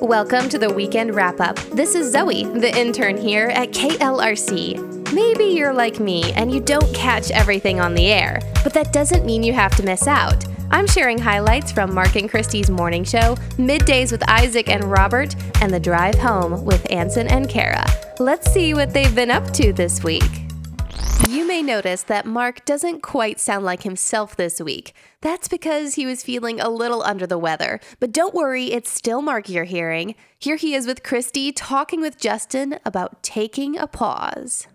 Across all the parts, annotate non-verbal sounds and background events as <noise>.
Welcome to the weekend wrap up. This is Zoe, the intern here at KLRC. Maybe you're like me and you don't catch everything on the air, but that doesn't mean you have to miss out. I'm sharing highlights from Mark and Christy's morning show, middays with Isaac and Robert, and the drive home with Ansen and Kara. Let's see what they've been up to this week. You may notice that Mark doesn't quite sound like himself this week. That's because he was feeling a little under the weather. But don't worry, it's still Mark you're hearing. Here he is with Christy talking with Justin about taking a pause.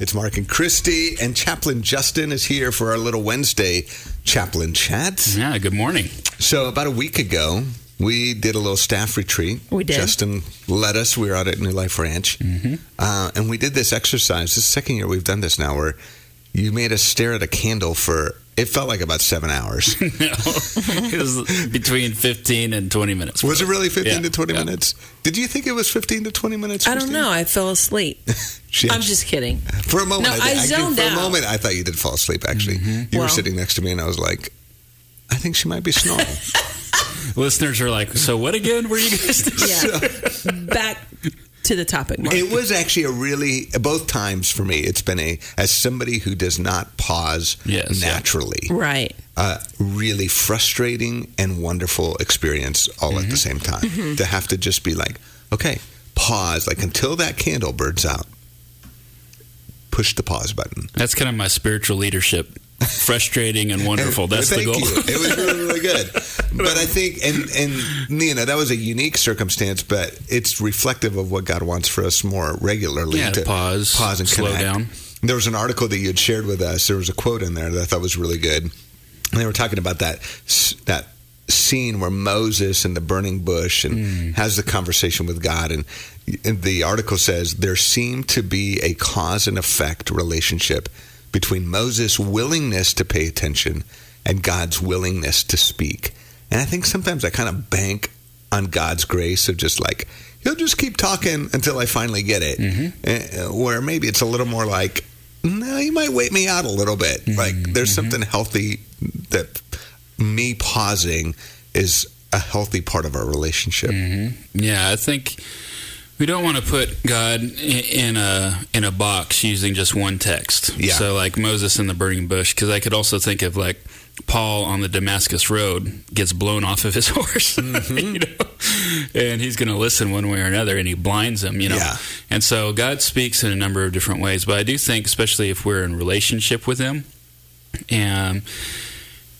It's Mark and Christy, and Chaplain Justin is here for our little Wednesday Chaplain Chat. Yeah, good morning. So, about a week ago, we did a little staff retreat. We did. Justin led us. We were out at New Life Ranch. Mm-hmm. Uh, and we did this exercise. This is the second year we've done this now, where you made us stare at a candle for, it felt like about seven hours. <laughs> no, it was between 15 and 20 minutes. was it really 15 Yeah, to 20 yeah. minutes? Did you think it was 15 to 20 minutes? I don't know. I fell asleep. <laughs> She I'm just kidding. For a moment, No, did. I Actually, zoned for out. a moment, I thought you did fall asleep. Actually, you were sitting next to me, and I was like, I think she might be snoring. <laughs> Listeners are like, so what again were you guys doing? <laughs> Yeah. <laughs> Back to the topic, Mark. it was actually a really both times for me. It's been a as somebody who does not pause Yes, yeah. naturally, right. a really frustrating and wonderful experience all at the same time. Mm-hmm. To have to just be like, okay, pause, like until that candle burns out. Push the pause button. That's kind of my spiritual leadership. Frustrating and wonderful. <laughs> That's the goal. you. It was really, really good. But I think, and and you know, that was a unique circumstance, but it's reflective of what God wants for us more regularly. Yeah, pause, pause, and slow connect. down. There was an article that you had shared with us. There was a quote in there that I thought was really good. And they were talking about that that scene where Moses in the burning bush and Mm. has the conversation with God, and, and the article says there seemed to be a cause and effect relationship between Moses' willingness to pay attention and God's willingness to speak. And I think sometimes I kind of bank on God's grace of just like he'll just keep talking until I finally get it. Uh, where maybe it's a little more like, no, you might wait me out a little bit. Mm-hmm. Like there's mm-hmm. something healthy that me pausing is a healthy part of our relationship. Yeah, I think we don't want to put God in a in a box using just one text. Yeah. So like Moses in the burning bush, because I could also think of like Paul on the Damascus road gets blown off of his <laughs> horse, <laughs> Mm-hmm. you know, and he's going to listen one way or another, and he blinds him, you know. Yeah. And so God speaks in a number of different ways, but I do think, especially if we're in relationship with Him, and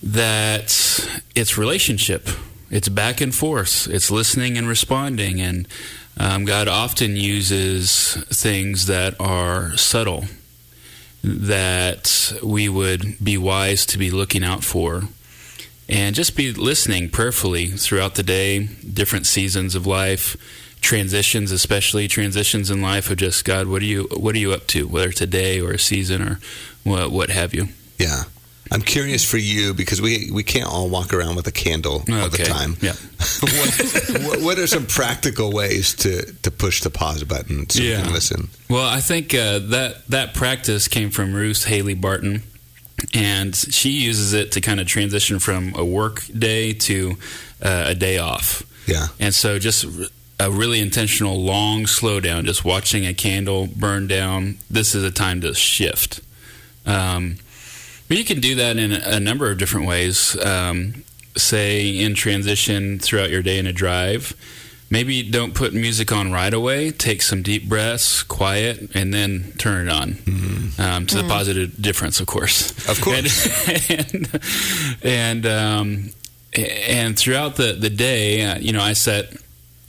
that it's relationship. It's back and forth. It's listening and responding, and um, God often uses things that are subtle that we would be wise to be looking out for, and just be listening prayerfully throughout the day, different seasons of life, transitions, especially transitions in life of just God. What are you What are you up to? Whether it's a day or a season or what what have you. Yeah. I'm curious for you because we we can't all walk around with a candle all the time. Yeah. <laughs> what, what, are some practical ways to, to push the pause button so Yeah. can listen? Well, I think uh, that that practice came from Ruth Haley Barton, and she uses it to kind of transition from a work day to uh, a day off. Yeah. And so, just a really intentional long slowdown, just watching a candle burn down. This is a time to shift. Um, but you can do that in a, a number of different ways. Um, say in transition throughout your day in a drive. Maybe don't put music on right away. Take some deep breaths, quiet, and then turn it on. Um, to the positive difference, of course. Of course. And and, <laughs> and, um, and throughout the the day, uh, you know, I set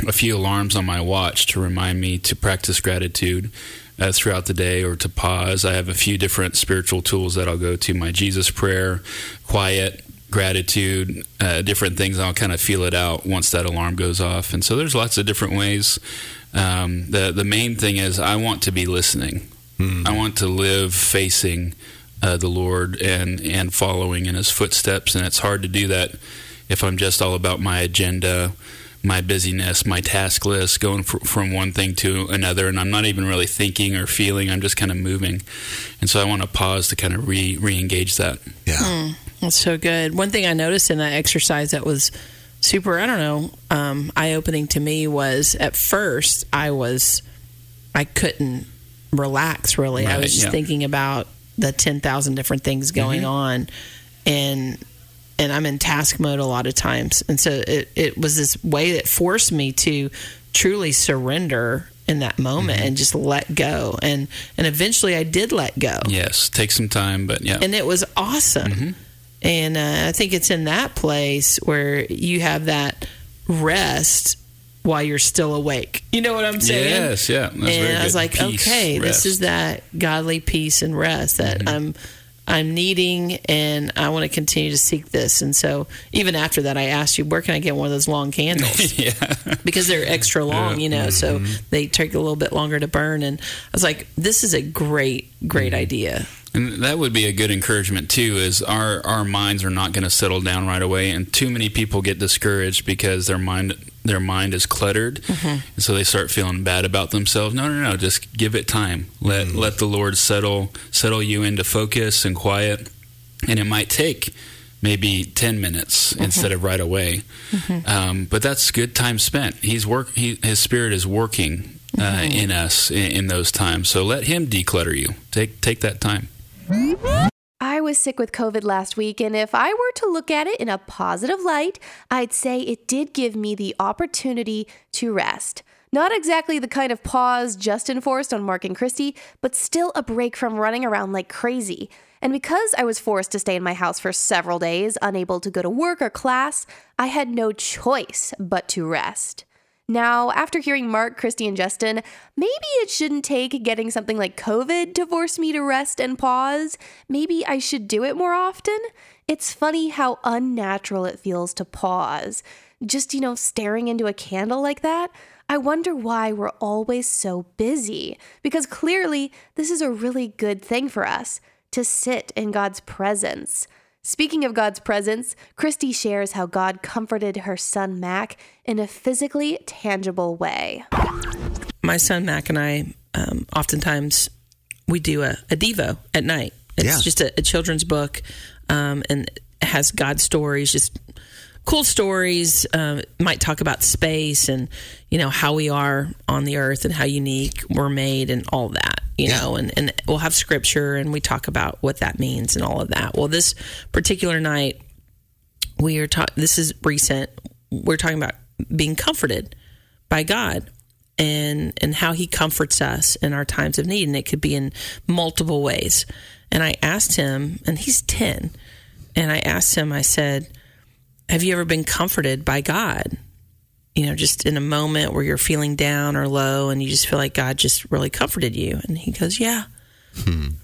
a few alarms on my watch to remind me to practice gratitude uh, throughout the day or to pause. I have a few different spiritual tools that I'll go to my Jesus prayer, quiet, gratitude, uh, different things. I'll kind of feel it out once that alarm goes off. And so there's lots of different ways. Um, the, the main thing is I want to be listening, I want to live facing. Uh, the Lord and and following in His footsteps, and it's hard to do that if I'm just all about my agenda, my busyness, my task list, going fr- from one thing to another, and I'm not even really thinking or feeling. I'm just kind of moving, and so I want to pause to kind of re re-engage that. Yeah. That's so good. One thing I noticed in that exercise that was super i don't know um, eye-opening to me was at first i was i couldn't relax really i was just yeah. thinking about the 10,000 different things going Mm-hmm. on and and i'm in task mode a lot of times and so it, it was this way that forced me to truly surrender in that moment Mm-hmm. and just let go and and eventually i did let go Yes, take some time, but yeah. and it was awesome. Mm-hmm. And uh, I think it's in that place where you have that rest while you're still awake. You know what I'm saying? Yes, yeah. That's and very I was like, Peace, okay, this is that godly peace and rest that Mm-hmm. I'm I'm needing, and I want to continue to seek this. And so, even after that, I asked you, where can I get one of those long candles? <laughs> yeah. because they're extra long, you know, so Mm-hmm. they take a little bit longer to burn. And I was like, this is a great, great Mm-hmm. idea. And that would be a good encouragement too. Is our our minds are not going to settle down right away, and too many people get discouraged because their mind their mind is cluttered, and so they start feeling bad about themselves. No, no, no. Just give it time. Let mm. let the Lord settle settle you into focus and quiet, and it might take maybe ten minutes mm-hmm. instead of right away. Mm-hmm. Um, but that's good time spent. He's work. He, his Spirit is working uh, in us in, in those times. So let Him declutter you. Take take that time. Was sick with COVID last week, and if I were to look at it in a positive light, I'd say it did give me the opportunity to rest. Not exactly the kind of pause just enforced on Mark and Christy, but still a break from running around like crazy. And because I was forced to stay in my house for several days, unable to go to work or class, I had no choice but to rest. Now, after hearing Mark, Christy, and Justin, maybe it shouldn't take getting something like COVID to force me to rest and pause. Maybe I should do it more often. It's funny how unnatural it feels to pause. Just, you know, staring into a candle like that. I wonder why we're always so busy. Because clearly, this is a really good thing for us to sit in God's presence. Speaking of God's presence, Christy shares how God comforted her son Mac in a physically tangible way. my son Mac and I um, oftentimes we do a, a devo at night. It's Yeah. just a, a children's book um, and it has God stories, just cool stories. Um, might talk about space and you know how we are on the earth and how unique we're made and all that. You Yeah. know, and, and we'll have scripture and we talk about what that means and all of that. Well, this particular night we are talking. This is recent. We're talking about being comforted by God and and how He comforts us in our times of need, and it could be in multiple ways. And I asked him, and he's ten, and I asked him. I said, "Have you ever been comforted by God?" You know, just in a moment where you're feeling down or low, and you just feel like God just really comforted you. And he goes, "Yeah."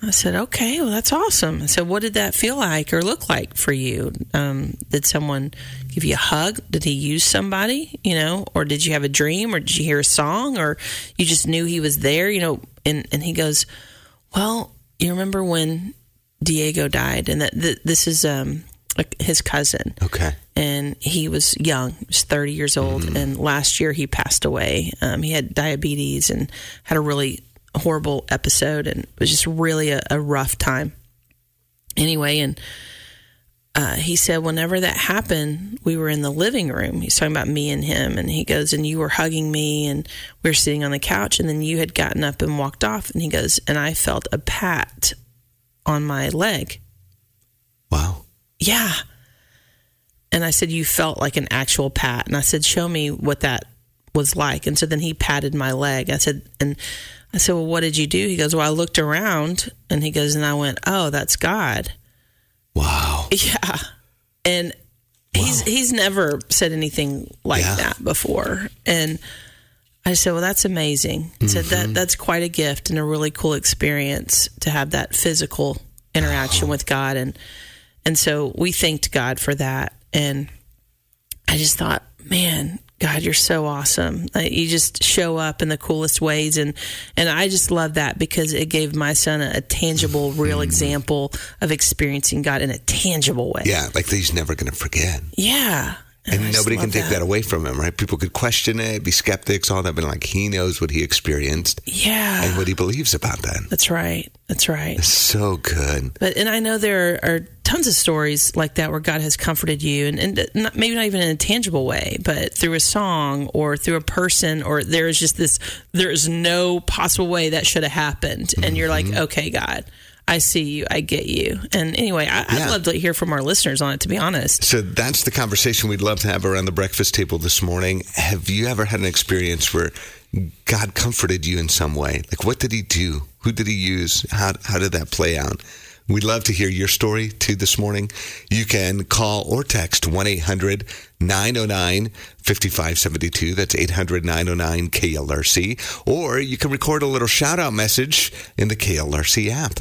I said, okay, well, that's awesome. I said, what did that feel like or look like for you? Um, did someone give you a hug? Did he use somebody, you know, or did you have a dream or did you hear a song or you just knew he was there, you know? And, and he goes, well, you remember when Diego died and that th- this is, um, his cousin Okay. and he was young, he was 30 years old. And last year he passed away. Um, he had diabetes and had a really horrible episode, and it was just really a, a rough time. Anyway, and uh, he said, whenever that happened, we were in the living room. He's talking about me and him, and he goes, and you were hugging me, and we were sitting on the couch, and then you had gotten up and walked off, and he goes, and I felt a pat on my leg. Wow. Yeah. And I said, You felt like an actual pat. And I said, Show me what that was like. And so then he patted my leg. I said, And I said, Well, what did you do? He goes, Well, I looked around and he goes, And I went, Oh, that's God. Wow. <laughs> Yeah. And he's he's never said anything like Yeah. that before. And I said, Well, that's amazing. I said that mm-hmm. that's quite a gift and a really cool experience to have that physical interaction with God and and so we thanked God for that. And I just thought, man, God, you're so awesome. Like, you just show up in the coolest ways, and and I just love that because it gave my son a, a tangible, real hmm. example of experiencing God in a tangible way. Yeah, like he's never going to forget. Yeah. And just nobody can take that. away from him, right? People could question it, be skeptics, all that, but like he knows what he experienced Yeah. and what he believes about that. That's right. That's right. It's So good. But and I know there are tons of stories like that where God has comforted you, and, and not, maybe not even in a tangible way, but through a song or through a person, or there is just this, there is no possible way that should have happened. And you're like, mm-hmm. okay, God, I see you, I get you. And anyway, I, I'd Yeah. love to hear from our listeners on it, to be honest. So that's the conversation we'd love to have around the breakfast table this morning. Have you ever had an experience where God comforted you in some way? Like, what did He do? Who did He use? How, how did that play out? We'd love to hear your story too this morning. You can call or text 1 800 909 5572. That's 800 909 KLRC. Or you can record a little shout out message in the KLRC app.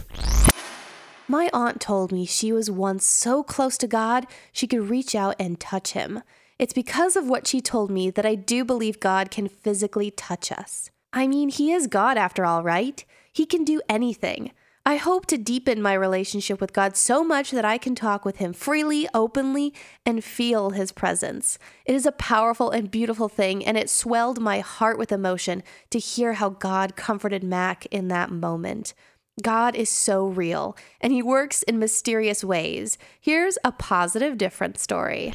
My aunt told me she was once so close to God she could reach out and touch him. It's because of what she told me that I do believe God can physically touch us. I mean, He is God after all, right? He can do anything. I hope to deepen my relationship with God so much that I can talk with Him freely, openly, and feel His presence. It is a powerful and beautiful thing, and it swelled my heart with emotion to hear how God comforted Mac in that moment. God is so real, and He works in mysterious ways. Here's a positive difference story.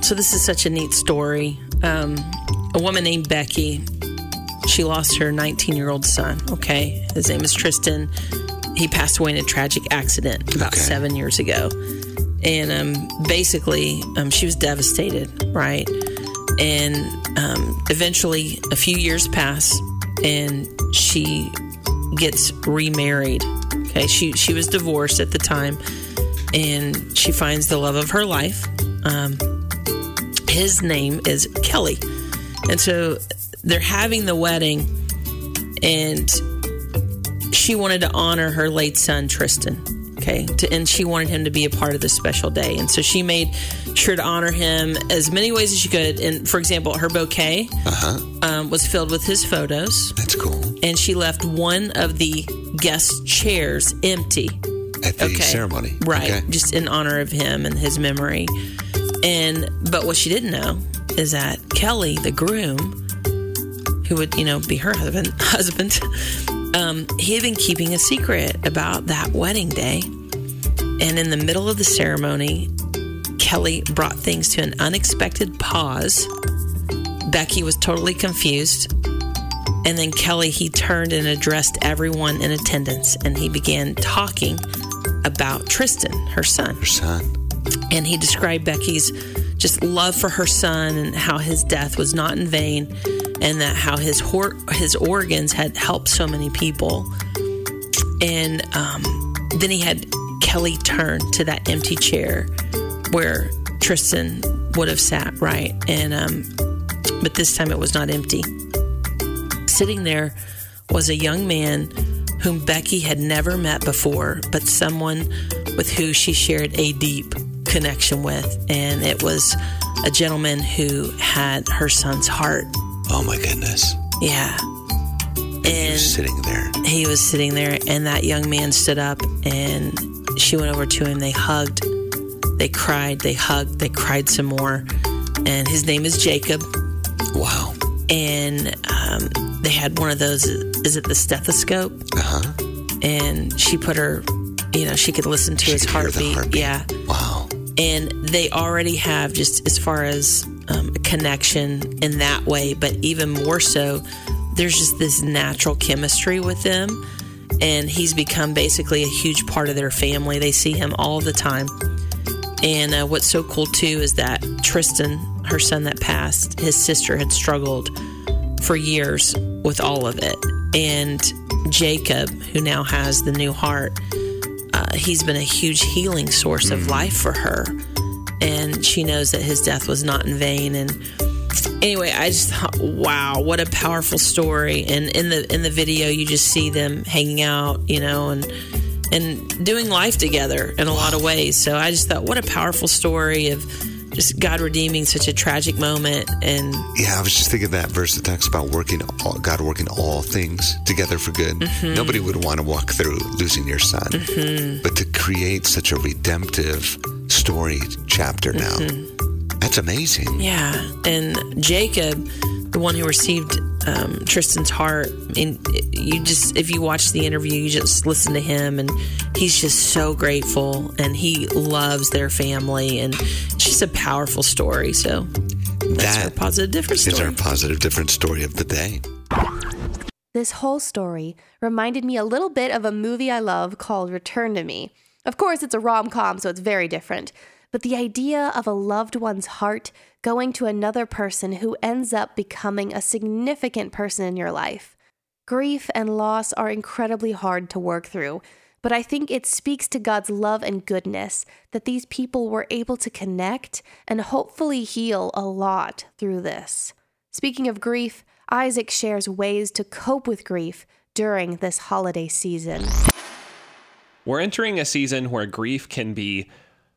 So this is such a neat story. Um, a woman named Becky, she lost her 19 year old son. Okay, his name is Tristan. He passed away in a tragic accident about Okay. seven years ago, and um, basically, um, she was devastated. Right, and um, eventually, a few years pass, and she gets remarried. Okay, she she was divorced at the time, and she finds the love of her life. Um, his name is Kelly. And so they're having the wedding, and she wanted to honor her late son, Tristan. Okay. To, and she wanted him to be a part of this special day. And so she made sure to honor him as many ways as she could. And for example, her bouquet um, was filled with his photos, That's cool. and she left one of the guest chairs empty At the Okay. ceremony. right Okay. just in honor of him and his memory and but what she didn't know is that kelly the groom who would you know be her husband <laughs> husband. Um, he had been keeping a secret about that wedding day. And in the middle of the ceremony kelly brought things to an unexpected pause. Becky was totally confused. And then Kelly, he turned and addressed everyone in attendance. And he began talking about Tristan, her son. Your son. And he described Becky's just love for her son and how his death was not in vain and that how his hor- his organs had helped so many people. And um, then he had Kelly turn to that empty chair where Tristan would have sat, right? And um, but this time it was not empty sitting there was a young man whom Becky had never met before, but someone with who she shared a deep connection with. And it was a gentleman who had her son's heart. Oh my goodness. Yeah. He And was sitting there. he was sitting there, and that young man stood up and she went over to him. They hugged, they cried, they hugged, they cried some more. And his name is Jacob. Wow. and um, they had one of those. Is it the stethoscope? Uh huh. And she put her, you know, she could listen to She his could hear the heartbeat. heartbeat. Yeah, Wow. and they already have just as far as um, a connection in that way, but even more so, there's just this natural chemistry with them, and he's become basically a huge part of their family. They see him all the time. And uh, what's so cool too is that Tristan, her son that passed, his sister had struggled for years with all of it. And Jacob, who now has the new heart, uh, he's been a huge healing source of life for her. And she knows that his death was not in vain. And anyway, I just thought, wow, what a powerful story. And in the in the video, you just see them hanging out, you know, and and doing life together in a lot of ways. So I just thought, what a powerful story of just God redeeming such a tragic moment. And Yeah, I was just thinking that verse that talks about working, all, God working all things together for good. Mm-hmm. Nobody would want to walk through losing your son, but to create such a redemptive story chapter now, Mm-hmm. that's amazing. yeah, and Jacob, the one who received um, Tristan's heart. And you just, if you watch the interview, you just listen to him, and he's just so grateful, and he loves their family, and it's just a powerful story. So that's That our positive difference Is story. our positive different story of the day. This whole story reminded me a little bit of a movie I love called Return to Me. Of course, it's a rom com, so it's very different. But the idea of a loved one's heart going to another person who ends up becoming a significant person in your life. Grief and loss are incredibly hard to work through, but I think it speaks to God's love and goodness that these people were able to connect and hopefully heal a lot through this. Speaking of grief, Isaac shares ways to cope with grief during this holiday season. We're entering a season where grief can be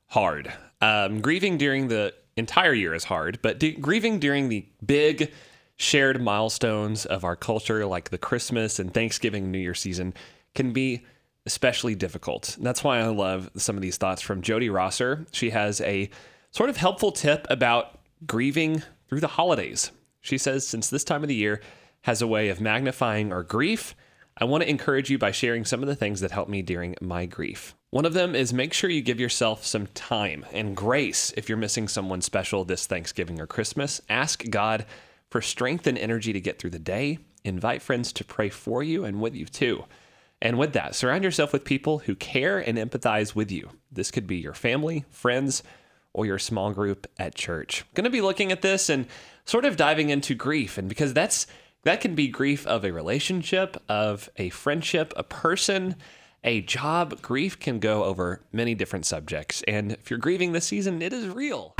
hard. Um, grieving during the entire year is hard, but grieving during the big shared milestones of our culture, like the Christmas and Thanksgiving, New Year season, can be especially difficult. And that's why I love some of these thoughts from Jody Rosser. She has a sort of helpful tip about grieving through the holidays. She says, since this time of the year has a way of magnifying our grief, I want to encourage you by sharing some of the things that helped me during my grief. One of them is make sure you give yourself some time and grace if you're missing someone special this Thanksgiving or Christmas. Ask God for strength and energy to get through the day. Invite friends to pray for you and with you too. And with that, surround yourself with people who care and empathize with you. This could be your family, friends, or your small group at church. Going to be looking at this and sort of diving into grief and because that's that can be grief of a relationship, of a friendship, a person, a job. Grief can go over many different subjects. And if you're grieving this season, it is real.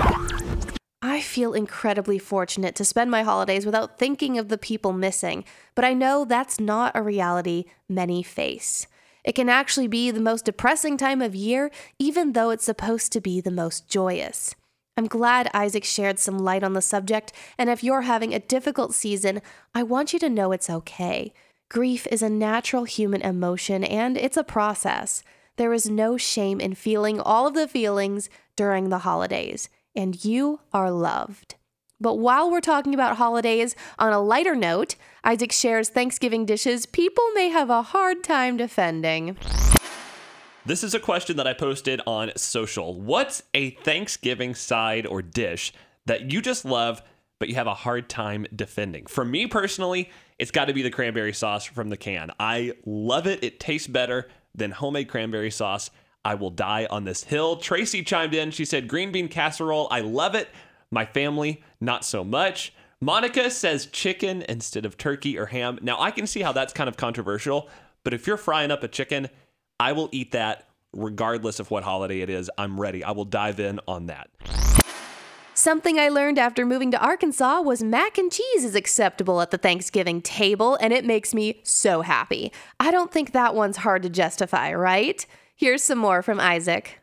I feel incredibly fortunate to spend my holidays without thinking of the people missing, but I know that's not a reality many face. It can actually be the most depressing time of year, even though it's supposed to be the most joyous. I'm glad Isaac shared some light on the subject, and if you're having a difficult season, I want you to know it's okay. Grief is a natural human emotion and it's a process. There is no shame in feeling all of the feelings during the holidays, and you are loved. But while we're talking about holidays, on a lighter note, Isaac shares Thanksgiving dishes people may have a hard time defending. This is a question that I posted on social. What's a Thanksgiving side or dish that you just love, but you have a hard time defending? For me personally, it's got to be the cranberry sauce from the can. I love it. It tastes better than homemade cranberry sauce. I will die on this hill. Tracy chimed in. She said, Green bean casserole. I love it. My family, not so much. Monica says chicken instead of turkey or ham. Now, I can see how that's kind of controversial, but if you're frying up a chicken, I will eat that regardless of what holiday it is. I'm ready. I will dive in on that. Something I learned after moving to Arkansas was mac and cheese is acceptable at the Thanksgiving table, and it makes me so happy. I don't think that one's hard to justify, right? Here's some more from Isaac.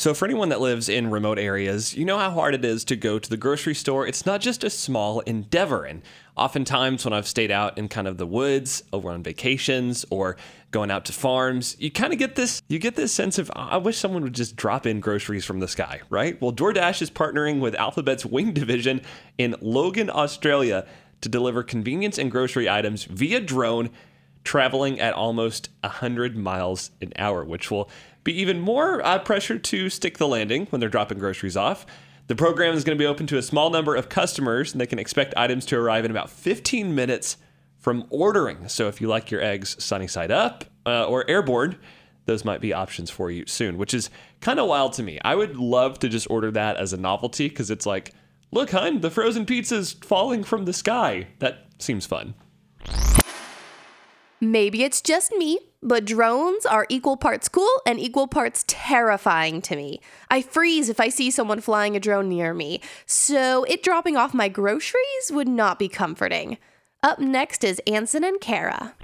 So, for anyone that lives in remote areas, you know how hard it is to go to the grocery store. It's not just a small endeavor. And oftentimes, when I've stayed out in kind of the woods over on vacations or going out to farms, you kind of get this you get this sense of I wish someone would just drop in groceries from the sky, right? Well, DoorDash is partnering with Alphabet's Wing Division in Logan, Australia to deliver convenience and grocery items via drone traveling at almost 100 miles an hour, which will be even more uh, pressure to stick the landing when they're dropping groceries off. The program is going to be open to a small number of customers, and they can expect items to arrive in about 15 minutes from ordering. So if you like your eggs sunny side up uh, or airborne, those might be options for you soon, which is kind of wild to me. I would love to just order that as a novelty because it's like, look, hun, the frozen pizza's falling from the sky. That seems fun. Maybe it's just me, but drones are equal parts cool and equal parts terrifying to me. I freeze if I see someone flying a drone near me, so it dropping off my groceries would not be comforting. Up next is Ansen and Kara.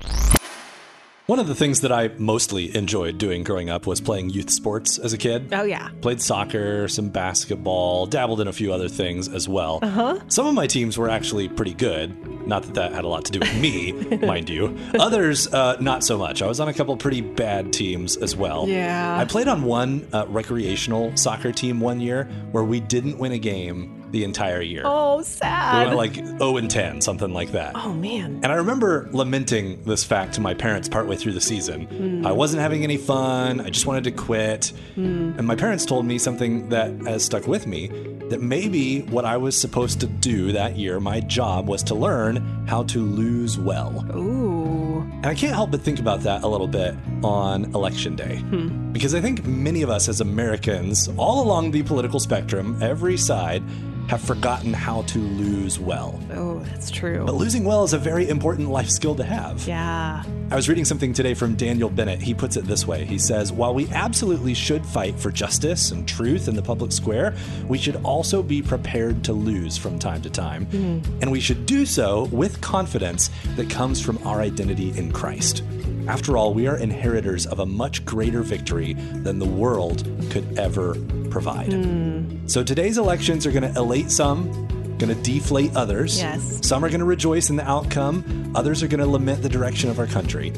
One of the things that I mostly enjoyed doing growing up was playing youth sports as a kid. Oh, yeah. Played soccer, some basketball, dabbled in a few other things as well. Uh-huh. Some of my teams were actually pretty good. Not that that had a lot to do with me, <laughs> mind you. Others, uh, not so much. I was on a couple pretty bad teams as well. Yeah. I played on one uh, recreational soccer team one year where we didn't win a game the entire year. Oh, sad. we went like 0 and 10, something like that. oh man. And I remember lamenting this fact to my parents partway through the season. Hmm. I wasn't having any fun. I just wanted to quit. Hmm. And my parents told me something that has stuck with me that maybe what I was supposed to do that year, my job was to learn how to lose well. Ooh. And I can't help but think about that a little bit on election day. Hmm. Because I think many of us as Americans, all along the political spectrum, every side, have forgotten how to lose well. Oh, that's true. But losing well is a very important life skill to have. yeah. I was reading something today from Daniel Bennett. He puts it this way He says, While we absolutely should fight for justice and truth in the public square, we should also be prepared to lose from time to time. Mm-hmm. And we should do so with confidence that comes from our identity in Christ. After all, we are inheritors of a much greater victory than the world could ever provide. Hmm. So today's elections are going to elate some, going to deflate others. Yes. Some are going to rejoice in the outcome, others are going to lament the direction of our country.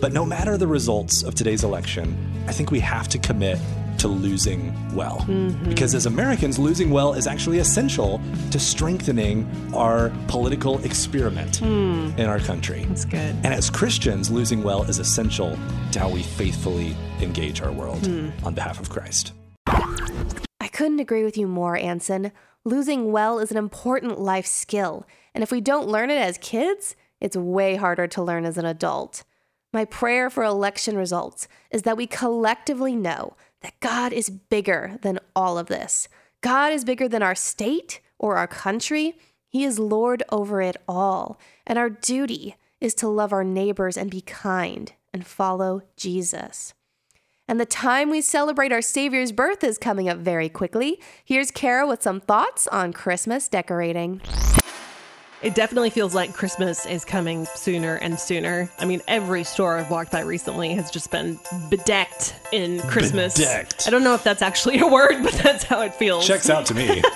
But no matter the results of today's election, I think we have to commit to losing well. Mm-hmm. Because as Americans, losing well is actually essential to strengthening our political experiment hmm. in our country. That's good. And as Christians, losing well is essential to how we faithfully engage our world hmm. on behalf of Christ. I couldn't agree with you more, Ansen. Losing well is an important life skill, and if we don't learn it as kids, it's way harder to learn as an adult. My prayer for election results is that we collectively know that God is bigger than all of this. God is bigger than our state or our country. He is Lord over it all. And our duty is to love our neighbors and be kind and follow Jesus. And the time we celebrate our Savior's birth is coming up very quickly. Here's Kara with some thoughts on Christmas decorating. It definitely feels like Christmas is coming sooner and sooner. I mean, every store I've walked by recently has just been bedecked in Christmas. Bedecked. I don't know if that's actually a word, but that's how it feels. Checks out to me. <laughs>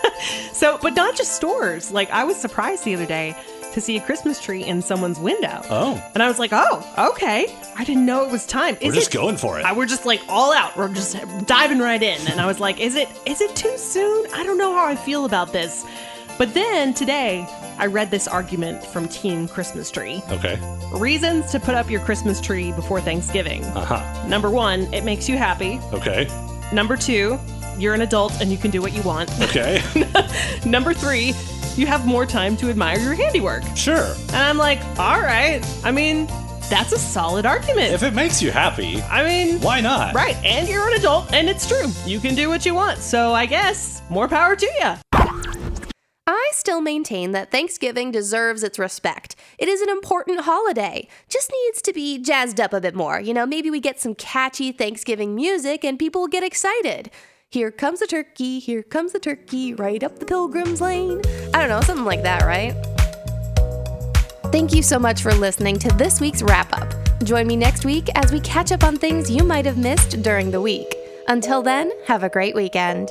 So, but not just stores. Like, I was surprised the other day to see a Christmas tree in someone's window. Oh. And I was like, oh, okay. I didn't know it was time. We're just it- going for it. I, we're just like all out. We're just diving right in. And I was like, is it is it too soon? I don't know how I feel about this. But then today, I read this argument from Team Christmas Tree. Okay. Reasons to put up your Christmas tree before Thanksgiving. Uh huh. Number one, it makes you happy. Okay. Number two, you're an adult and you can do what you want. Okay. <laughs> Number three, you have more time to admire your handiwork. sure. And I'm like, all right. I mean, that's a solid argument. If it makes you happy, I mean, why not? Right, and you're an adult, and it's true. You can do what you want. So I guess more power to you. Still maintain that Thanksgiving deserves its respect. It is an important holiday. Just needs to be jazzed up a bit more. You know, maybe we get some catchy Thanksgiving music and people get excited. Here comes the turkey, here comes the turkey, right up the pilgrim's lane. I don't know, something like that, right? Thank you so much for listening to this week's wrap up. Join me next week as we catch up on things you might have missed during the week. Until then, have a great weekend.